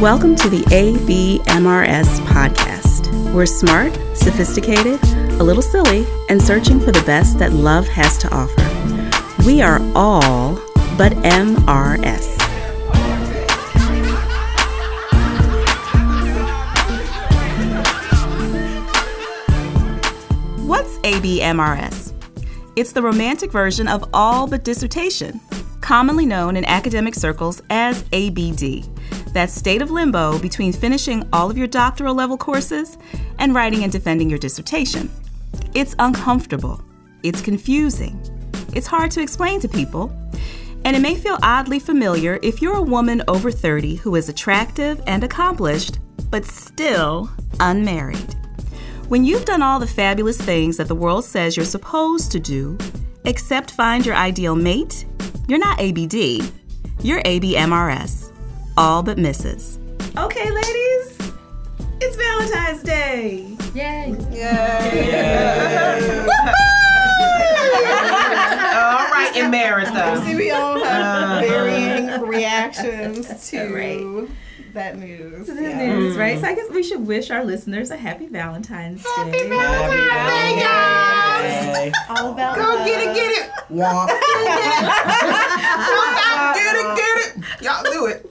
Welcome to the ABMRS podcast. We're smart, sophisticated, a little silly, and searching for the best that love has to offer. We are all but MRS. What's ABMRS? It's the romantic version of all but dissertation, commonly known in academic circles as ABD. That state of limbo between finishing all of your doctoral level courses and writing and defending your dissertation. It's uncomfortable, it's confusing, it's hard to explain to people, and it may feel oddly familiar if you're a woman over 30 who is attractive and accomplished, but still unmarried. When you've done all the fabulous things that the world says you're supposed to do, except find your ideal mate, you're not ABD, you're ABMRS, all but misses. Okay, ladies, it's Valentine's Day. Yay! Yay. All right, in Marathon. See, we all have Uh-huh. varying reactions to Right. that news. To the Yeah. news, right? So I guess we should wish our listeners a happy Valentine's happy Day. Yay. All about Go get it, get it. Womp. get it, get it. Y'all do it.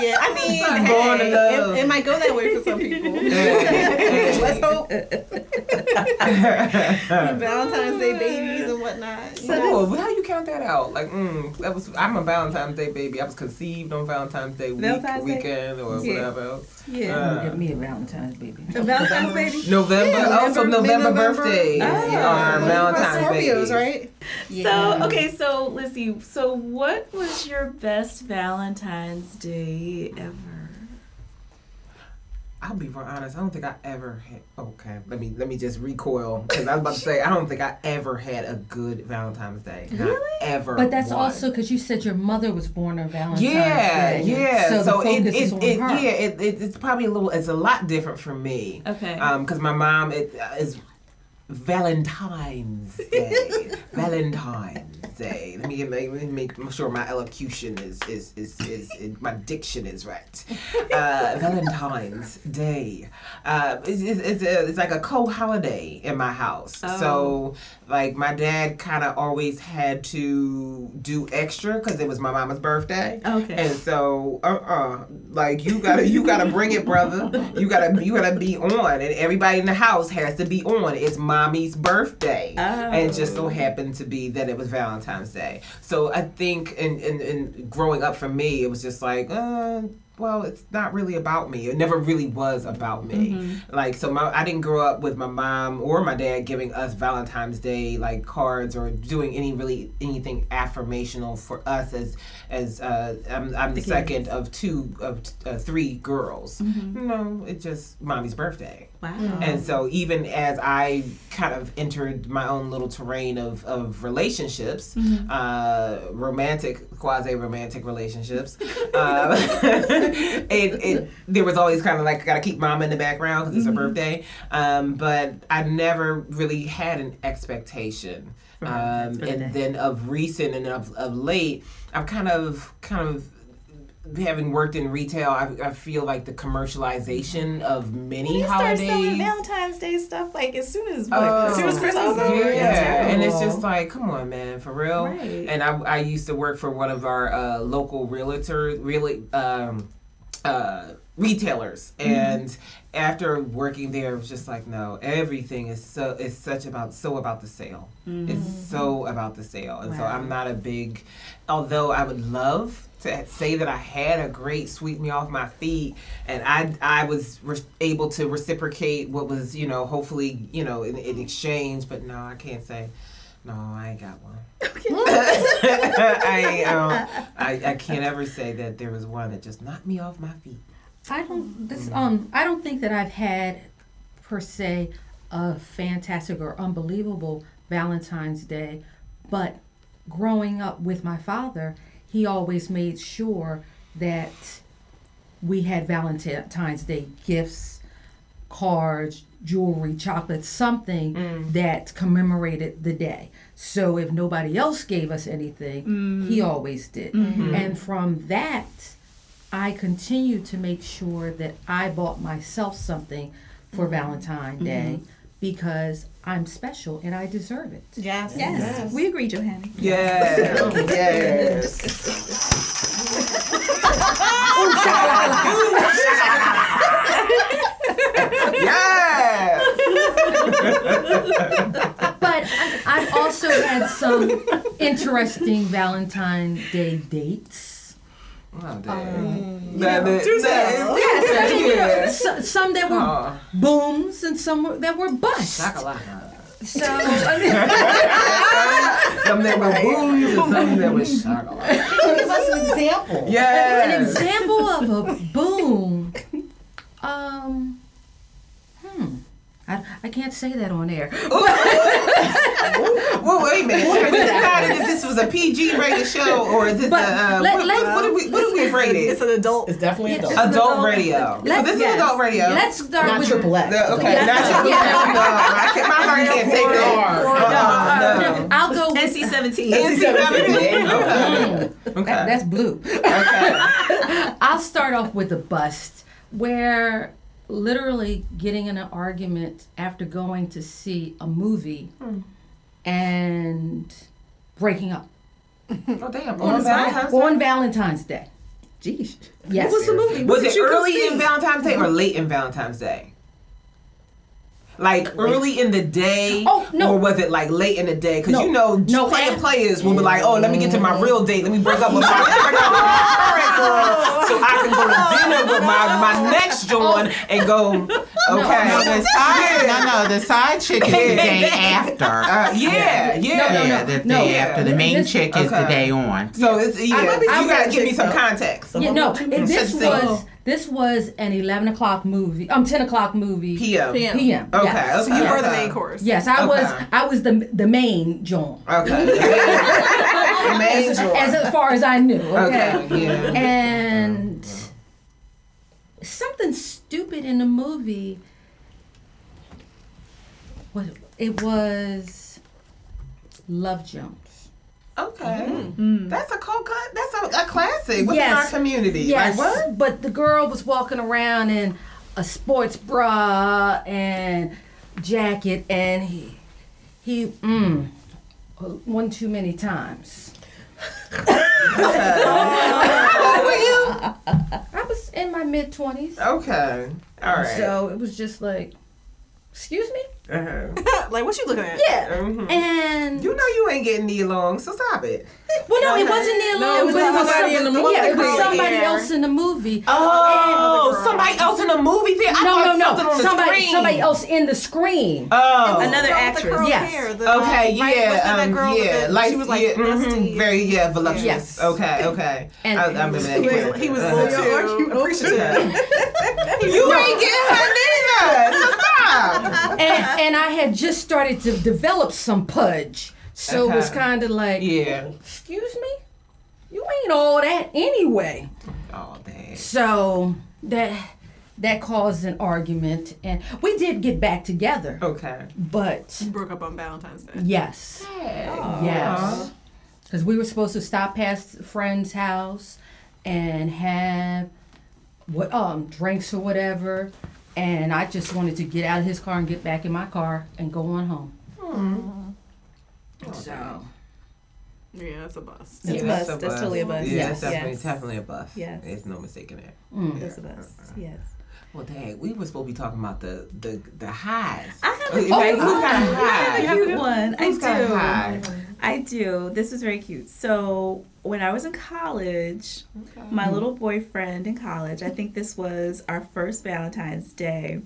Yeah, I mean, I'm hey, born to love. It, it might go that way for some people. Let's hope. Valentine's Day babies and whatnot. you know. Cool. How you count that out? Like, mm, that was. I'm a Valentine's Day baby. I was conceived on Valentine's Day week, Valentine's Day? weekend, or Yeah. whatever else. Yeah. Uh, Give me a Valentine's baby. A Valentine's baby? November. Yeah, also, November- November, mid-November. birthdays Oh. are Valentine's Scorpios, babies. right? So okay, so let's see. So what was your best Valentine's Day ever? I'll be real honest. I don't think I ever had. Okay, let me let me just recoil because I was about to say I don't think I ever had a good Valentine's Day. Not Really? ever. But that's one. also because you said your mother was born on Valentine's Yeah, Day. yeah. So, So, the it, focus it, is on it her. yeah, it, it, it's probably a little. It's a lot different for me. Okay. Um, because my mom it uh, is Valentine's Day. Valentine's Day. Let me make, let me make sure my elocution is is, is, is, is my diction is right. Uh, Valentine's Day. Uh, it's, it's, it's, it's like a co-holiday in my house. Oh. So like my dad kind of always had to do extra because it was my mama's birthday. Okay. And so, uh, uh like you gotta, you gotta bring it, brother. You gotta, you gotta be on, and everybody in the house has to be on. It's mommy's birthday, Oh. and it just so happened to be that it was Valentine's Day. So I think, in in, in growing up for me, it was just like, uh, well, it's not really about me. It never really was about me. Mm-hmm. Like, so my, I didn't grow up with my mom or my dad giving us Valentine's Day like cards or doing any really anything affirmational for us as as uh, I'm, I'm the, The second of two of uh, three girls. Mm-hmm. No, it's just mommy's birthday. Wow. And so even as I kind of entered my own little terrain of, of relationships, Mm-hmm. uh, romantic, quasi romantic relationships, um, it, it there was always kind of like gotta keep mama in the background because it's her birthday. Um, but I never really had an expectation. For Um, and then of recent and of, of late, I've kind of kind of having worked in retail, I, I feel like the commercialization of many you start selling holidays. Valentine's Day stuff like as soon as what? Oh, as soon as Christmas is yeah, over? and it's just like, come on, man, for real. Right. And I, I used to work for one of our uh, local realtor, really, um, uh, retailers, Mm-hmm. and after working there, it was just like, no, everything is so it's such about so about the sale. It's so about the sale, and so Mm-hmm. I'm not a big. Although I would love to say that I had a great sweep me off my feet, and I I was re- able to reciprocate what was you know hopefully you know in, in exchange, but no, I can't say. No, I ain't got one. I, um, I I can't ever say that there was one that just knocked me off my feet. I don't. This um. I don't think that I've had per se a fantastic or unbelievable Valentine's Day, but growing up with my father, he always made sure that we had Valentine's Day gifts, cards, jewelry, chocolate, something mm. that commemorated the day. So if nobody else gave us anything, he mm. always did. Mm-hmm. And from that, I I continue to make sure that I bought myself something for mm-hmm. Valentine's Day mm-hmm. because I'm special and I deserve it. Yes. Yes, we agree, Johanna. Yes. yes. yes. But I, I've also had some interesting Valentine's Day dates. Oh, Um, dang. That- that- do. Yes, I mean, you know, Yeah. so- some that were Oh, booms and some were, that were busts. shakalaka. So Some that were booms and some that were shakalaka. Give us an example. an example of a boom. Um. I, I can't say that on air. Well, wait a minute. We decided if this was a PG rated show or is this But a uh, let- what, let- what, what do we what do we It's rate It's an adult. It's definitely Yeah. adult. Adult radio. So Let's- this is yes. adult radio. Let's start Not with triple X. The- okay, Yeah. not your Yeah. no, I can't, my heart can't take that. Uh-uh, no. I'll go with NC seventeen. NC-17. Okay. that, Okay. that's blue. Okay. I'll start off with a bust where literally getting in an argument after going to see a movie hmm. and breaking up Oh damn. On On Valentine's Day? on Valentine's Day. Jeez. Yes. What was the movie? What Was it early in Valentine's Day or late in Valentine's Day? Like early in the day, Oh, no. or was it like late in the day? Because No. you know, No, player and- players will be like, "Oh, let me get to my real date. Let me break up with my, break up with my current girl, so I can go to dinner with my my next joint and go." Okay, No, the side, no, no, the side chick is the day after. Uh, yeah, yeah. No, no, yeah, no. the no. day after. The main This- chick is the day on. So it's yeah. might be you two gotta give me some though. context. Yeah, no, and this was this was an eleven o'clock movie. Um, ten o'clock movie. PM. PM. PM. Okay, yes. okay. So you were the main course. Yes, I was. I was the the main John. Okay. The main As, joint. as far as I knew. Okay. Okay. Yeah. And something stupid in the movie. Was it was Love Jones? Okay. That's a cold cut. That's a, a classic within Yes. our community. Yes, Like what? but the girl was walking around in a sports bra and jacket, and he he mm one too many times. How old were you? I was in my mid twenties, Okay. All right. so it was just like, excuse me, uh-huh. like what you looking at? yeah, Mhm. and You know you ain't getting me along, so stop it. well, no, it wasn't Nia No, Long, it was somebody in the movie. Yeah, it was somebody else in the movie. Oh, somebody else in the movie theater? I no, no, no, something on the somebody, screen. somebody else in the screen. Oh. Another Girl with the actress. curly Yes. hair, the, Okay, um, right, yeah, what's that um, girl yeah, the- like, she was like yeah, mhm, very, yeah, voluptuous. Yes. Okay, okay. And- I, I remember that. He was, character. he was Uh-huh. full too appreciative. You ain't getting her neither. So stop. And, and I had just started to develop some pudge. So it was kind of like, Yeah. excuse me? You ain't all that anyway. Oh, dang. So that that caused an argument and we did get back together. Okay. But you Broke up on Valentine's Day. yes. Yes. Cuz we were supposed to stop past a friend's house and have what um drinks or whatever and I just wanted to get out of his car and get back in my car and go on home. mm So Yeah, that's a bust. It's a Yeah. bust. That's totally a bust. Yeah, Yes. that's definitely, Yes. definitely a bust. Yes. There's no mistaking that. mm. That's a bust. Yes. Well, dang, we were supposed to be talking about the the the highs. I have a, Okay, who's got a I high? have a cute one. Who's I got a do. high? I do. This is very cute. So when I was in college, my little boyfriend in college, I think this was our first Valentine's Day.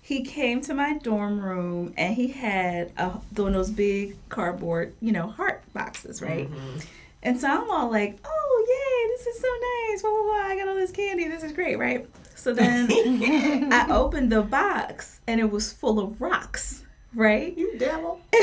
He came to my dorm room and he had a, one of those big cardboard, you know, heart boxes, right? Mm-hmm. And so I'm all like, oh, yay, this is so nice. Blah, blah, blah. I got all this candy. This is great, right? So then I opened the box and it was full of rocks, right? You devil. We-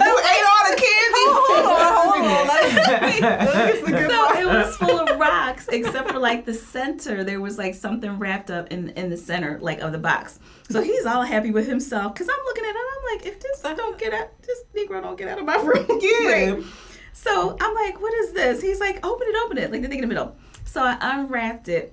You ate all the candy. Oh, hold on, the good so it was full of rocks except for like the center there was like something wrapped up in in the center like of the box so he's all happy with himself because i'm looking at it and i'm like if this I don't get out this negro don't get out of my room Yeah. Right. so i'm like what is this he's like open it open it like the thing in the middle So I unwrapped it.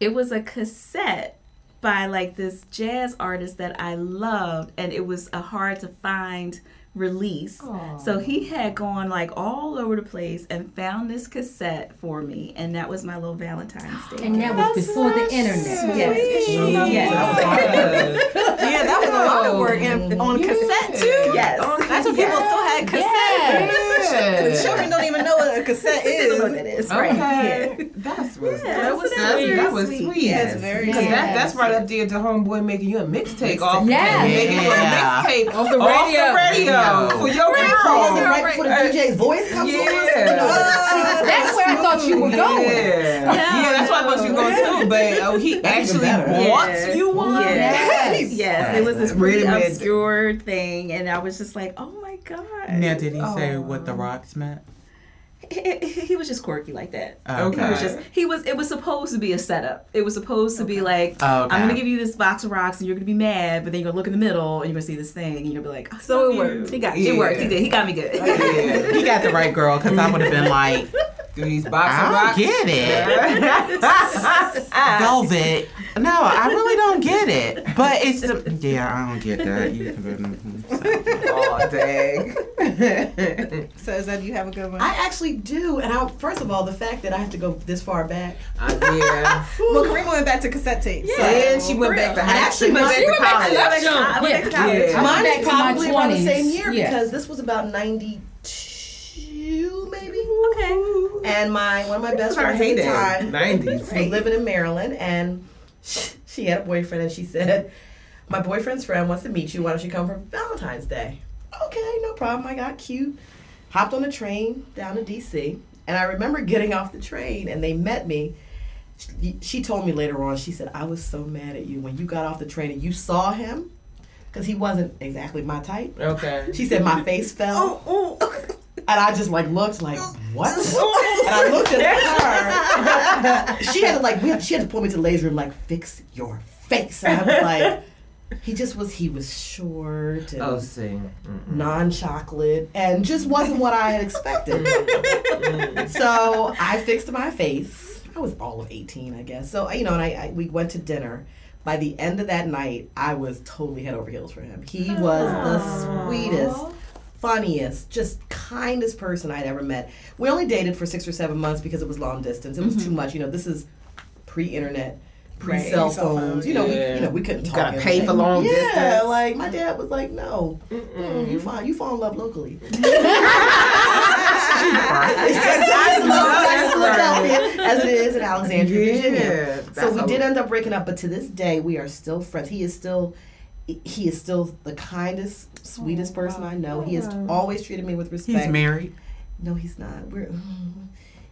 It was a cassette by like this jazz artist that I loved, and it was a hard to find release. So he had gone like all over the place and found this cassette for me, and that was my little Valentine's Day. And that was before the internet. yes, yes, Yeah, that was a lot of work and on cassette too. yes. That's when people still had cassettes. Children don't even know what a cassette They don't know what is. that is, right? Okay. That's was that was so that, that's that was sweet. sweet. That's very Because sweet. that, that's right up there to homeboy making you a mixtape off Yes. making you a mixtape Off the off radio. the radio for your Pause girl. right before the uh, DJ's voice comes on. Yeah. That's where I thought you were going. Yeah. yeah, that's what I thought you were going to. But oh, he actually better. bought you one. Yes. yes, it was this Really really obscure thing, and I was just like, "Oh my god!" Now, did he say oh. what the rocks meant? He, he- he was just quirky like that. Okay. He was just he was. It was supposed to be a setup. It was supposed to be like, Okay. "I'm gonna give you this box of rocks, and you're gonna be mad, but then you're gonna look in the middle, and you're gonna see this thing, and you're gonna be like, I So it you." worked. He got It worked. He did. He got me good. Yeah. He got the right girl because I would have been like, Do these box I of don't rocks. get it. Velvet. No, I really don't get it. But it's the yeah, I don't get that. You can Oh dang. So is that you have a good one? I actually do, and I first of all, the fact that I have to go this far back. Uh, yeah. well, Karima went back to cassette tapes. So. And she went back to high actually, school. my- She went back to college. I went back to college. Yeah. Mine back is probably around the same year Yes. because this was about '92, maybe. Okay. And my one of my best friends at the time Nineties. was living in Maryland, and she had a boyfriend, and she said, "My boyfriend's friend wants to meet you. Why don't you come for Valentine's Day?" Okay, no problem. I got cute. Hopped on a train down to DC, and I remember getting off the train, and they met me. She, she told me later on. She said, "I was so mad at you when you got off the train and you saw him, because he wasn't exactly my type." Okay. She said my face fell. Oh, oh. And I just like looked like what? and I looked at her. she had to like we had, she had to pull me to the laser room like fix your face. And I was like, he just was he was short and Oh, see. non-chocolate and just wasn't what I had expected. so I fixed my face. I was all of eighteen, I guess. So you know, and I, I we went to dinner. By the end of that night, I was totally head over heels for him. He was the sweetest funniest, just kindest person I'd ever met. We only dated for six or seven months because it was long distance. It was too much. You know, this is pre-internet, pre-cell Right. Cell phones. You know, we, you know, we couldn't You talk. gotta pay for long yeah, distance. like my dad was like, no, Mm, you fall, you fall in love locally. I love Philadelphia as it is in Alexandria, Virginia. So we did end up breaking up, but to this day we are still friends. He is still he is still the kindest, sweetest oh, person I know. He has always treated me with respect. He's married. No, he's not. We're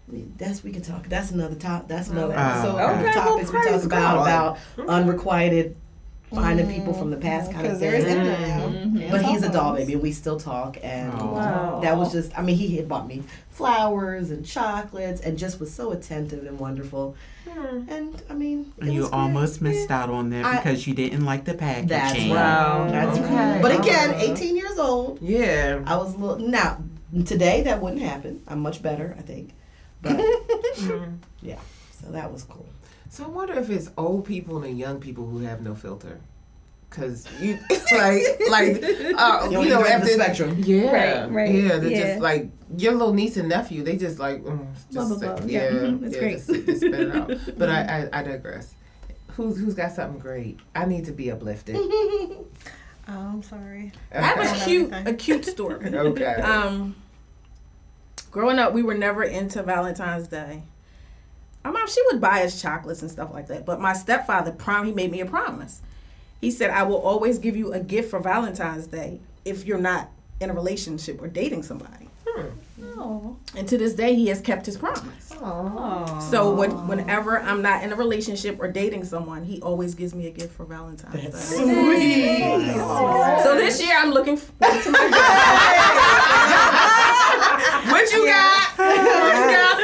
we- that's we can talk. That's another top. That's another Oh, episode. Oh, okay. of well, topics we talk about God. about unrequited finding people from the past kind of mm, because there is thing. internet now. Mm-hmm. And But he's a doll baby, and we still talk. And Oh. Wow. that was just. I mean, he had bought me flowers and chocolates, and just was so attentive and wonderful. And I mean, it And you was great. almost missed out on that I- because you didn't like the packaging. That's right. Wow. That's Okay. right. But again, uh-huh. 18 years old. Yeah. I was a little now today that wouldn't happen. I'm much better, I think. But yeah, so that was cool. So I wonder if it's old people and young people who have no filter. Cause you like like uh, You, you know know, after the spectrum. yeah Right, right, yeah they're yeah. just like your little niece and nephew they just like mm, Blah, just blah, blah. yeah, Yeah, mhm, it's yeah, great. just, just spit it out. But I, I I digress. Who's who's got something great? I need to be uplifted. Oh, I'm sorry. I have a cute, a cute story. Okay. Um, growing up, we were never into Valentine's Day. My mom, she would buy us chocolates and stuff like that. But my stepfather, prom, he made me a promise. He said, "I will always give you a gift for Valentine's Day if you're not in a relationship or dating somebody." Oh. And to this day, he has kept his promise. Aww. So when, whenever I'm not in a relationship or dating someone, he always gives me a gift for Valentine's Day. Sweet. So this year, I'm looking forward to my what you got? what you got, Pops?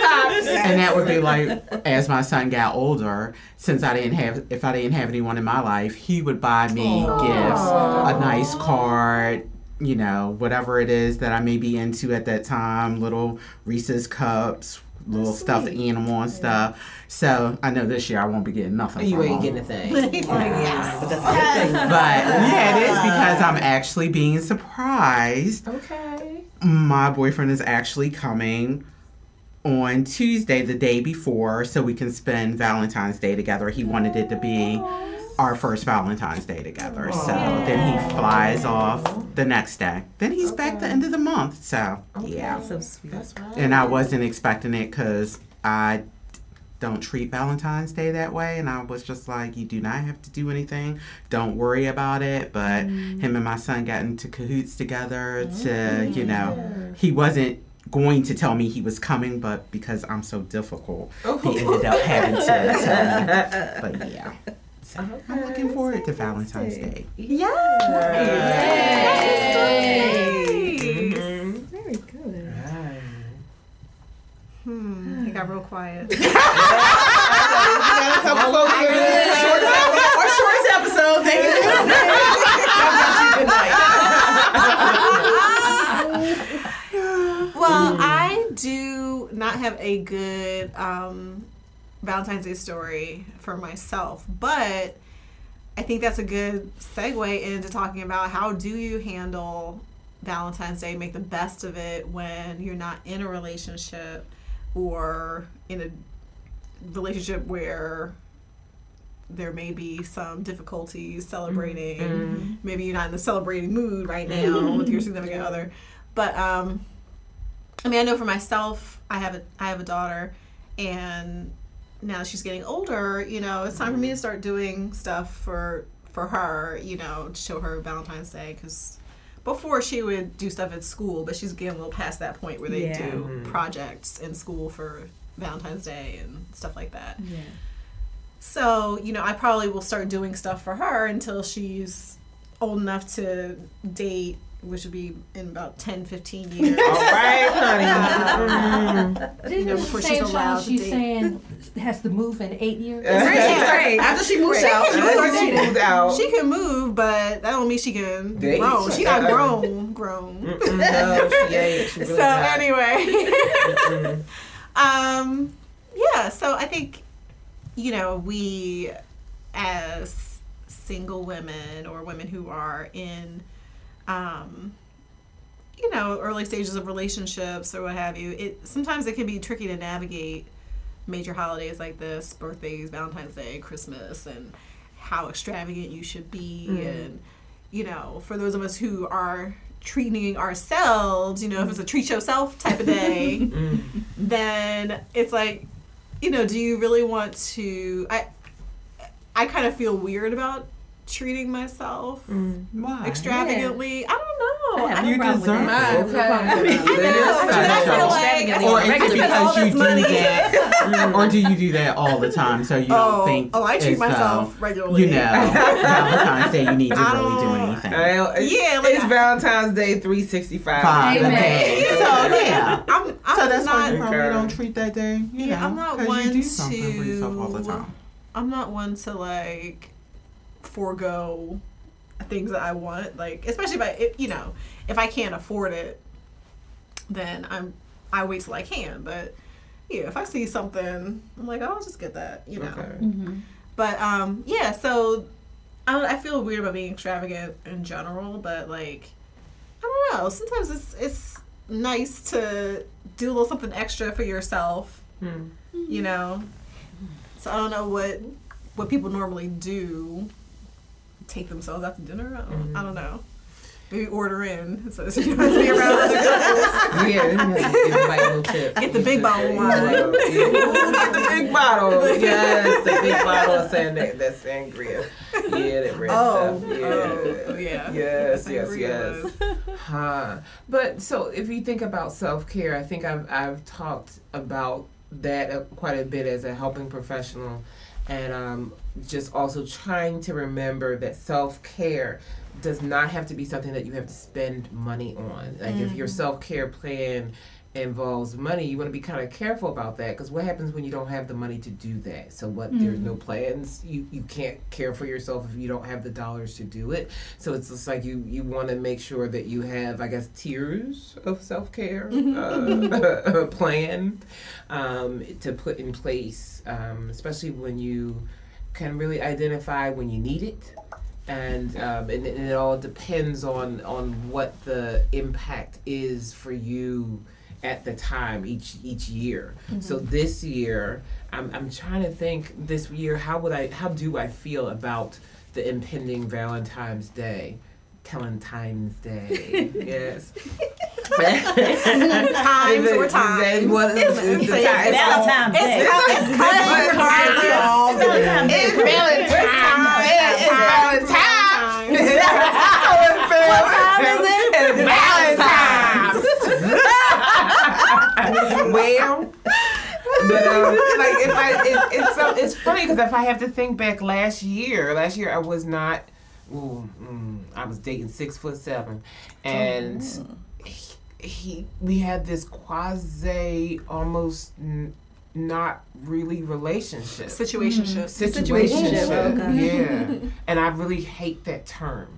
And that would be like, as my son got older, since I didn't have, if I didn't have anyone in my life, he would buy me gifts, a nice card, you know, whatever it is that I may be into at that time, little Reese's cups, little stuffed animal and stuff. So I know this year I won't be getting nothing. You from ain't him. getting a thing. But that's a thing. But yeah, it is because I'm actually being surprised. Okay. My boyfriend is actually coming on Tuesday, the day before, so we can spend Valentine's Day together. He wanted it to be our first Valentine's Day together. So then he flies off the next day. Then he's back the end of the month. So yeah. So sweet. Right. And I wasn't expecting it because I don't treat Valentine's Day that way. And I was just like, you do not have to do anything. Don't worry about it. But mm. him and my son got into cahoots together to, you oh, know, he wasn't going to tell me he was coming, but because I'm so difficult, oh. he ended up having to tell me. But yeah. So I'm looking forward to Valentine's Day. Yeah very good. Hmm. He got real quiet. Our shortest episode. Thank you. Night. I do not have a good um, Valentine's Day story for myself, but I think that's a good segue into talking about how do you handle Valentine's Day, make the best of it when you're not in a relationship or in a relationship where there may be some difficulties celebrating. Maybe you're not in the celebrating mood right now with your significant other. But um, I mean, I know for myself, I have a I have a daughter, and now she's getting older. You know, it's time for me to start doing stuff for for her. You know, to show her Valentine's Day because before she would do stuff at school, but she's getting a little past that point where they Yeah. do mm-hmm. projects in school for Valentine's Day and stuff like that. Yeah. So, you know, I probably will start doing stuff for her until she's old enough to date, which would be in about 10, 15 years. All right, honey. Didn't know, you before she's Sean, allowed to she's date. saying has to move in eight years? Right. After she moves out, She she can starts move dating. moved out. She can move, but that don't mean she can be Date. grown. She not Uh-uh. grown, grown. No, she ain't. She really so not. anyway, um, yeah. So I think you know we as single women or women who are in, um, you know, early stages of relationships or what have you. It sometimes it can be tricky to navigate major holidays like this, birthdays, Valentine's Day, Christmas, and how extravagant you should be and you know, for those of us who are treating ourselves, you know, if it's a treat yourself type of day, then it's like, you know, do you really want to? I I kind of feel weird about treating myself mm. Why? extravagantly. I don't know. I have I You deserve that. it. Okay. I know, but I feel like Or I is it spend all because you do money. that, or do you do that all the time? So you don't Oh, think? oh, I treat as though, um, myself regularly. You know, Valentine's Day, you need to really do anything. Well, it's, Yeah, like it's Valentine's Day 365. Five Amen. days. Yeah. So yeah. I'm, I'm so that's why not. you probably don't treat that day. You Yeah, know, I'm not one you do something for yourself all the to- time. I'm not one to like forego things that I want. Like, especially if I, if, you know, if I can't afford it, then I'm I wait till I can. But yeah, if I see something, I'm like, oh, I'll just get that. You know. Okay. But um, yeah. So I I feel weird about being extravagant in general, but like I don't know. Sometimes it's it's nice to do a little something extra for yourself. Hmm. You know. So I don't know what what people normally do. Take themselves out to dinner. I don't, I don't know. Maybe order in so you don't have to be around other couples. Yeah, then you have to give everybody a little tip. Get the big bottle wine. Yeah, Get the big bottle. Yes, the big bottle of sand that, that sangria. Yeah, that red Oh, stuff. Yeah. oh, yeah. Yes, yes, yes. Huh. But so if you think about self care, I think I've I've talked about that uh, quite a bit as a helping professional, and um, just also trying to remember that self care does not have to be something that you have to spend money on. Like if your self care plan involves money, you want to be kind of careful about that because what happens when you don't have the money to do that? So what? There's no plans. You you can't care for yourself if you don't have the dollars to do it. So it's just like you you want to make sure that you have, I guess, tiers of self care uh, plan um, to put in place, um, especially when you can really identify when you need it and um, and, and it all depends on on what the impact is for you at the time each each year. So this year, I'm I'm trying to think this year how would I how do I feel about the impending Valentine's Day. Valentine's Day, yes. Times or times. That's what it's, it's the time. Valentine's Day. It's coming regardless. It's Valentine's. It's Valentine's. What time is it? It's Valentine's. well, but um, like if I, it, it's so, it's funny because if I have to think back last year, last year I was not. Ooh, mm, I was dating six foot seven, and he, he we had this quasi almost n- not really relationship Situationship. situationship. okay. Yeah, and I really hate that term.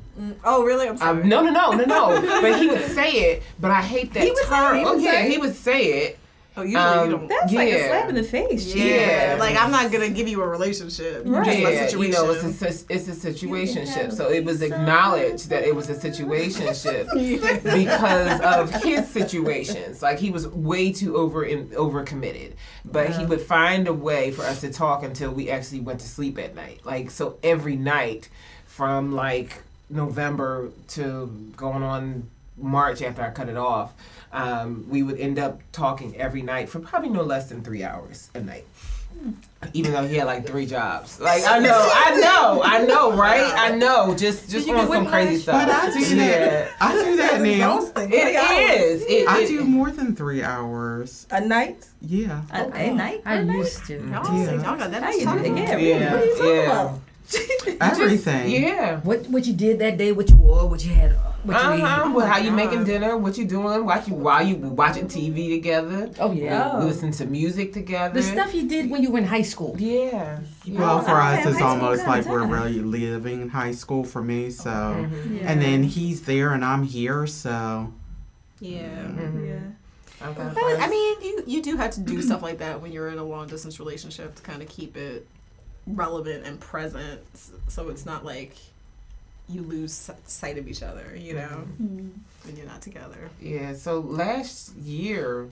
Oh, really? I'm sorry. Um, no, no, no, no, no. but he would say it, but I hate that He would say term. he oh yeah, say he would say it. Oh, usually um, you don't. That's like a slap in the face. yeah. yeah. like I'm not gonna give you a relationship. Right. Just a Yeah, situation. you know, it's a it's a situationship. have So it was acknowledged that it was a situationship because of his situations. Like he was way too over in, over committed, but he would find a way for us to talk until we actually went to sleep at night. Like so every night from like November to going on March after I cut it off. Um, we would end up talking every night for probably no less than three hours a night even though he had like three jobs. Like I know, I know, I know, right? I know. Just just you on some crazy whiplash? stuff. But I do that. I do that now. Exhausting. It is. It, I it- do more than three hours. A night? Yeah. At, at night? I night? used to. Y'all, Yeah. y'all got that How much you time? Yeah, Yeah, what are you talking yeah. about? Everything. Yeah. What what you did that day? What you wore? What you had? What you Uh ate? huh. Well, how you God. making dinner? What you doing? Watch you while you watching TV together. Oh yeah. Oh. Listen to music together. The stuff you did when you were in high school. Yeah. Well, for I us, it's almost like we're time. really living high school for me. So, Mhm. and then he's there and I'm here. So, Yeah. Mhm. Yeah. I've But I mean, you you do have to do stuff like that when you're in a long distance relationship to kind of keep it relevant and present, so it's not like you lose sight of each other. You know, mm-hmm. Mm-hmm. when you're not together. Yeah, so last year,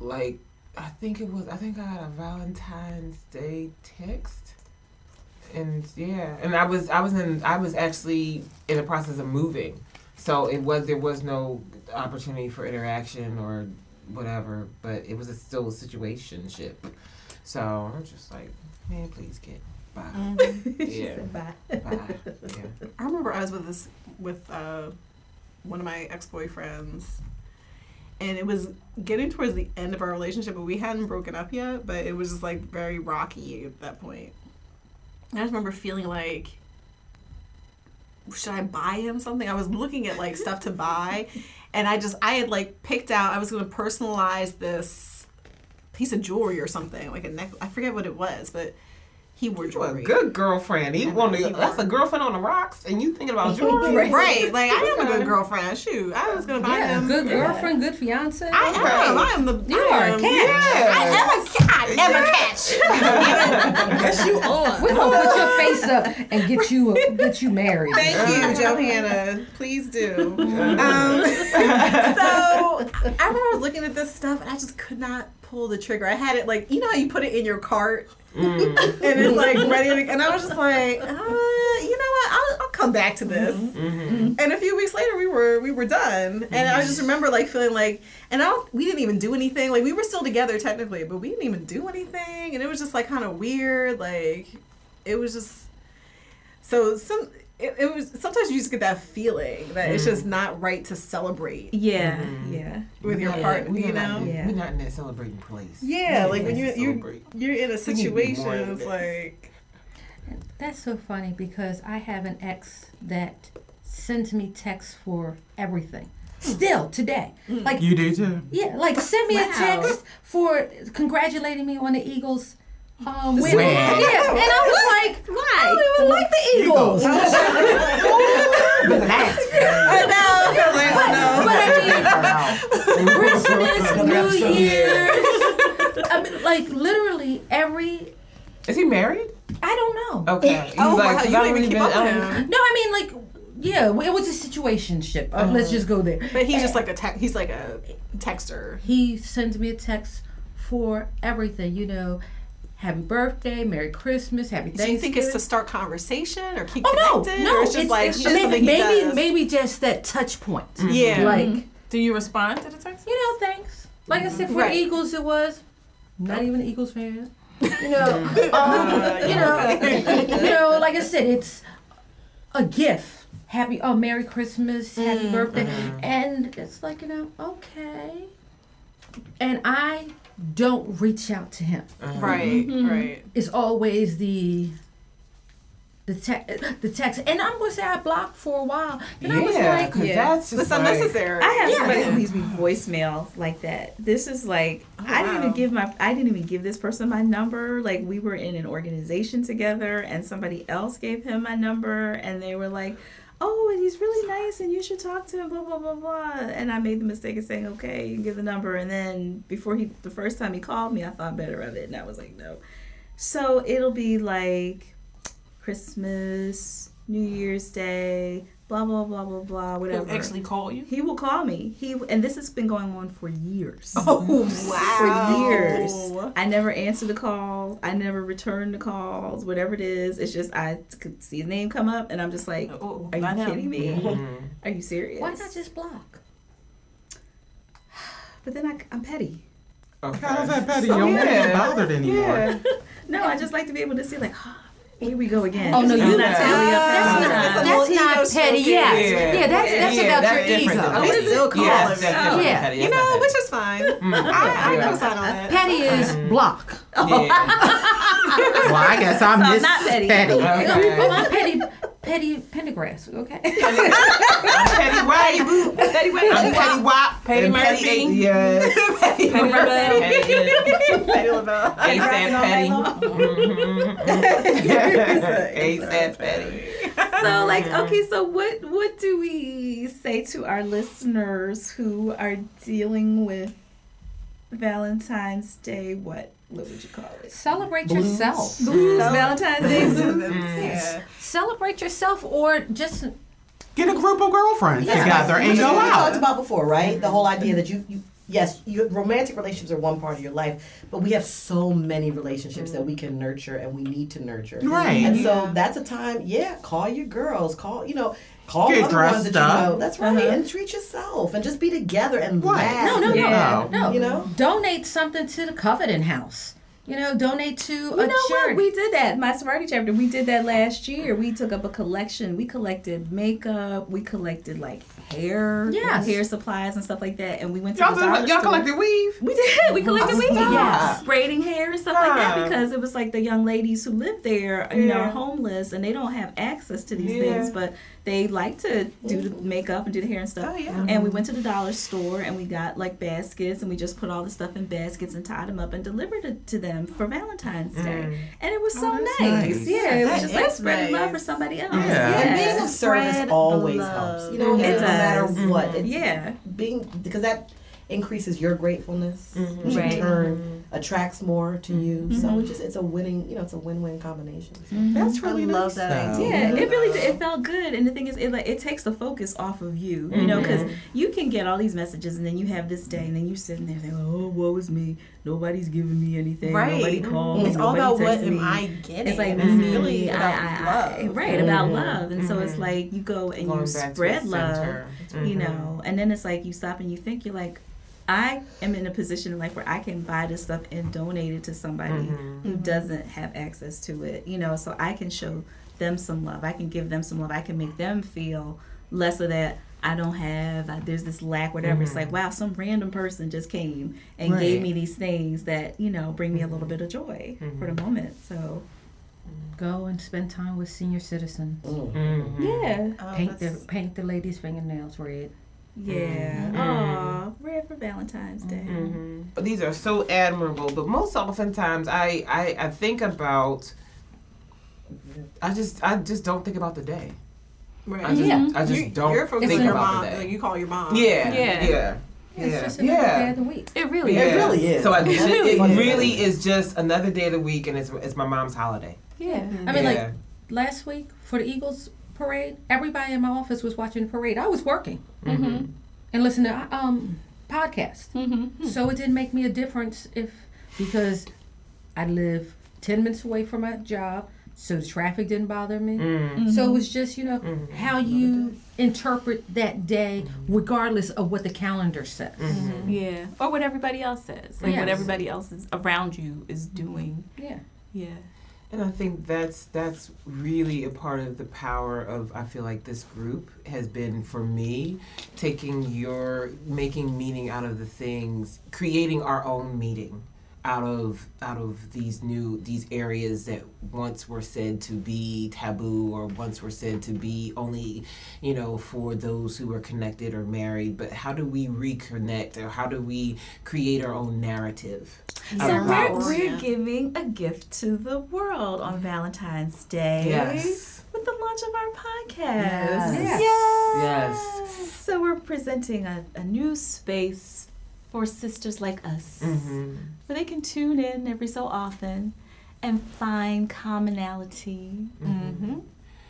like I think it was I think I had a Valentine's Day text. And yeah, and I was I was in I was actually in the process of moving. So it was there was no opportunity for interaction or whatever, but it was a, still a situationship. So I'm just like, man, please get bye. Yeah. Bye. Bye. Yeah. I remember I was with this with uh, one of my ex boyfriends, and it was getting towards the end of our relationship, but we hadn't broken up yet. But it was just like very rocky at that point. And I just remember feeling like, should I buy him something? I was looking at like stuff to buy, and I just I had like picked out I was going to personalize this piece of jewelry or something like a neck. I forget what it was, but he wore You a jewelry. good girlfriend. He I know, want he to, that's a girlfriend on the rocks, and you thinking about jewelry. Right, like I am a good girlfriend. Shoot, I was gonna buy Yeah, him. good girlfriend, good fiance. I am. I am the. You I are a am, catch. Yeah. I am a catch. I am a catch. Yes, you are. We're gonna put your face up and get you a, get you married. Thank you, Johanna. Please do. Um, so I remember I was looking at this stuff and I just could not pull the trigger. I had it like you know how you put it in your cart Mm. and it's like ready to, and I was just like, uh, you know what? I'll, I'll come back to this. Mm-hmm. And a few weeks later, we were we were done, and I just remember like feeling like, and I we didn't even do anything. Like we were still together technically, but we didn't even do anything, and it was just like kind of weird. Like it was just so some. It, it was sometimes you just get that feeling that it's just not right to celebrate Yeah. Mhm. Yeah. with your Yeah, partner. we You not know? in- Yeah. We're not in that celebrating place. Yeah, like when you're you're you're in a We need to be situation, more it's like That's so funny because I have an ex that sends me texts for everything. Still today. Like You do too. yeah, like send me a text for congratulating me on the Eagles. Um, win. Win. Yeah, and I was like, why? I don't even like the Eagles. I know, but, but I mean, Christmas, New Year's. I mean, like literally every. Is he married? I don't know. Okay. He's Oh, like, wow, 'cause you don't even keep been- up with him. No, I mean like, yeah, it was a situationship. Uh, let's just go there. But he's just like a te- he's like a texter. He sends me a text for everything. You know, happy birthday, Merry Christmas, Happy Do you think it's to start conversation or keep Oh connected? no, no! or it's just like it's just something maybe he maybe, does? maybe just that touch point. Mm-hmm. Yeah. Like mm-hmm. Do you respond to the text? you know, thanks. Like I mm-hmm. said, for Right. Eagles, it was not even an Eagles fan. You know, um, uh, you know, you know. Like I said, it's a gift. Happy, oh, Merry Christmas, Happy birthday, and it's like you know, okay. And I don't reach out to him. Uh-huh. Right, mm-hmm. right. It's always the the text, the text, and I'm gonna say I blocked for a while. And I was Yeah, like, because Yeah. that's just It's like, unnecessary. I have Yeah. somebody who leaves me voicemail like that. This is like oh, I didn't even give my I didn't even give this person my number. Like we were in an organization together and somebody else gave him my number and they were like, Oh, and he's really nice and you should talk to him, blah blah blah blah. And I made the mistake of saying, Okay, give the number and then before he the first time he called me I thought better of it and I was like, No. So it'll be like Christmas, New Year's Day, blah blah blah blah blah, whatever. He Actually, call you. He will call me. He and this has been going on for years. Oh wow! For years, I never answer the calls. I never return the calls. Whatever it is, it's just I could see his name come up, and I'm just like, Oh, "Are you not him. kidding me? Mhm. Are you serious?" why not just block? But then I, I'm petty. Okay. How's that petty? You don't want to Yeah. be bothered anymore. Yeah. No, I just like to be able to see like, "Huh, here we go again. Oh, no, You're not telling me up That's not That's a that's not ego petty. stroking. Yeah, Yeah. yeah, that's that's Yeah, about that's your different ego. I We petty. still call Yeah, him that's stuff. Yeah. You know, which is fine. Mm. I, I Yeah. co-sign on that. Petty is block. Yeah. Well, I guess I'm So Miss not petty. petty. Okay. Well, I'm petty, petty Pendergrass. Okay. I'm petty white. Petty way. I'm petty wop. Petty and Murphy. Petty, yes. Petty LaBelle. Petty, yeah. Petty LaBelle. ASAP petty. ASAP petty. so like okay so what what do we say to our listeners who are dealing with valentine's day what what would you call it Celebrate yourself. Blues valentine's day Yeah. Celebrate yourself, or just Get a group of girlfriends Yeah. together and Which is go what we talked about before, right? The whole idea that you, you yes, you, romantic relationships are one part of your life, but we have so many relationships that we can nurture and we need to nurture. Right. And so that's a time, yeah, call your girls, call, you know, call Get other ones that dressed up. you know. That's right. Uh-huh. And treat yourself and just be together and Right. laugh. no, no, no, Yeah. no. You know? donate something to the Covenant House. You know, donate to you a know charity. what we did that my sorority chapter we did that last year we took up a collection we collected makeup we collected like hair Yes. hair supplies and stuff like that and we went to Y'all, the dollar did- y'all store. collected weave? We did. We collected Oh, weave. stop. Yes. Braiding hair and stuff like that because it was like the young ladies who live there, you know, are homeless and they don't have access to these Yeah. things, but they like to do the makeup and do the hair and stuff. Oh, yeah. And we went to the dollar store and we got like baskets and we just put all the stuff in baskets and tied them up and delivered it to them for Valentine's Day. Mm. And it was oh, so Oh, that's nice. nice. Yeah, it was just like is spreading love for somebody else. Yeah. And being Yes. of service always love. helps. You know, It no matter does. what. Mm-hmm. It's Yeah. being because that increases your gratefulness, mm-hmm. which Right. in turn mm-hmm. Attracts more to mm-hmm. you. So it's mm-hmm. just it's a winning, you know, it's a win-win combination. Mm-hmm. That's really I love that though. Yeah, it really did. It felt good, and the thing is, it like it takes the focus off of you, you know, because you can get all these messages, and then you have this day, and then you're sitting there saying, "Oh, woe is me. Nobody's giving me anything. Right. Nobody called. It's all about what texted am. I getting? It's like and it's it's really really about I, I, I, love. right about love, and so it's like you go and Going you spread the love, center. you know, and then it's like you stop and you think you're like. I am in a position in life where I can buy this stuff and donate it to somebody Mhm. who mm-hmm. doesn't have access to it, you know, so I can show them some love. I can give them some love. I can make them feel less of that. I don't have. I, there's this lack, whatever. It's like, mm-hmm. wow, some random person just came and gave me these things that you know bring me a little mm-hmm. bit of joy for the moment. So Go and spend time with senior citizens. Yeah, Oh, paint the oh, that's- paint the ladies' fingernails red. Yeah. Mm-hmm. Aw, red for Valentine's Day. Mm-hmm. But these are so admirable. But most oftentimes, I, I I think about. I just I just don't think about the day. Right. I just Yeah. I just you, don't You're focused think your about mom. the day. like, You call your mom. Yeah, Yeah. yeah, yeah, It's just another day yeah. of the week. It really Yeah. It really is. So I, It it, really it is. really is just another day of the week, and it's it's my mom's holiday. Yeah. I mean, yeah. like last week for the Eagles parade, everybody in my office was watching the parade. I was working Mm-hmm. and listening to um podcasts. Mm-hmm. So it didn't make me a difference if because I live ten minutes away from my job, so the traffic didn't bother me. Mm. So it was just you know Mm-hmm. how you interpret that day, regardless of what the calendar says. Mm-hmm. Yeah. Or what everybody else says. Like what everybody else is around you is doing. Yeah. Yeah. And I think that's that's really a part of the power of I feel like this group has been for me taking your making meaning out of the things, creating our own meaning out of out of these new these areas that once were said to be taboo or once were said to be only you know for those who are connected or married but how do we reconnect or how do we create our own narrative So about- we're, we're giving a gift to the world on Valentine's Day yes. with the launch of our podcast. Yes. yes. So we're presenting a, a new space for sisters like us hmm where they can tune in every so often and find commonality Mm-hmm.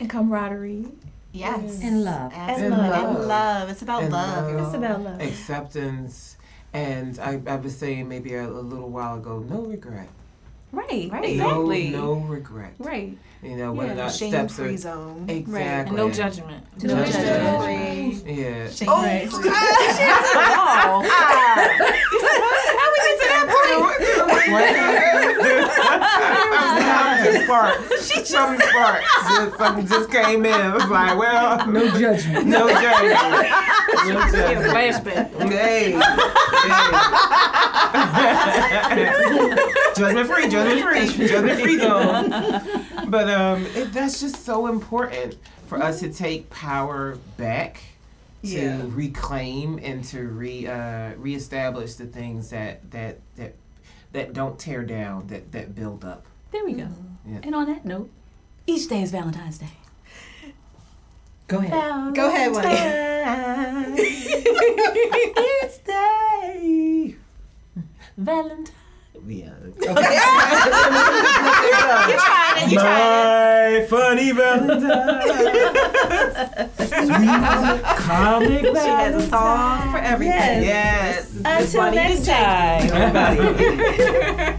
and camaraderie. Yes. And love. And And love. love. And love. It's about And love. love. It's about love. acceptance and I, I was saying maybe a, a little while ago no regret Right. Right. Exactly. no no regret Right. you know whether or Yeah. not Shame steps free are zone. exactly And no judgment. No No judgment. judgment. yeah Shame oh free. how we get to that point something sparked something sparked just, something just came in I was like well No judgment. no judgment no judgment flashback. Hey. hey. judgment free, judgment free, judgment free zone. But um, it, that's just so important for us to take power back, to Yeah. reclaim and to re uh, reestablish the things that that that that don't tear down, that that build up. There we go. Yeah. And on that note, each day is Valentine's Day. Go ahead. Go ahead, Wayne. Each day. Valentine. Yeah. You tried My funny Valentine. Sweet comic She has a song for everything. Yes. Until next time.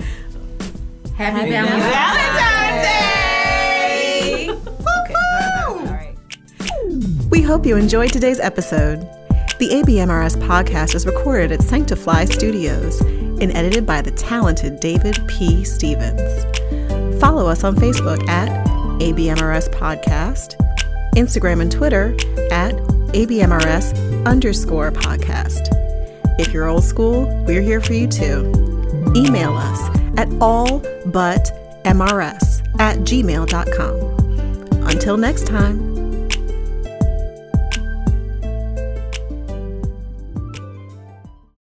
Happy Valentine's Day. Welcome. We hope you enjoyed today's episode. The ABMRS podcast is recorded at Sanctify Studios and edited by the talented David P. Stevens. Follow us on Facebook at ABMRS Podcast, Instagram and Twitter at ABMRS underscore podcast. If you're old school, we're here for you too. Email us at allbutmrs at gmail.com. Until next time.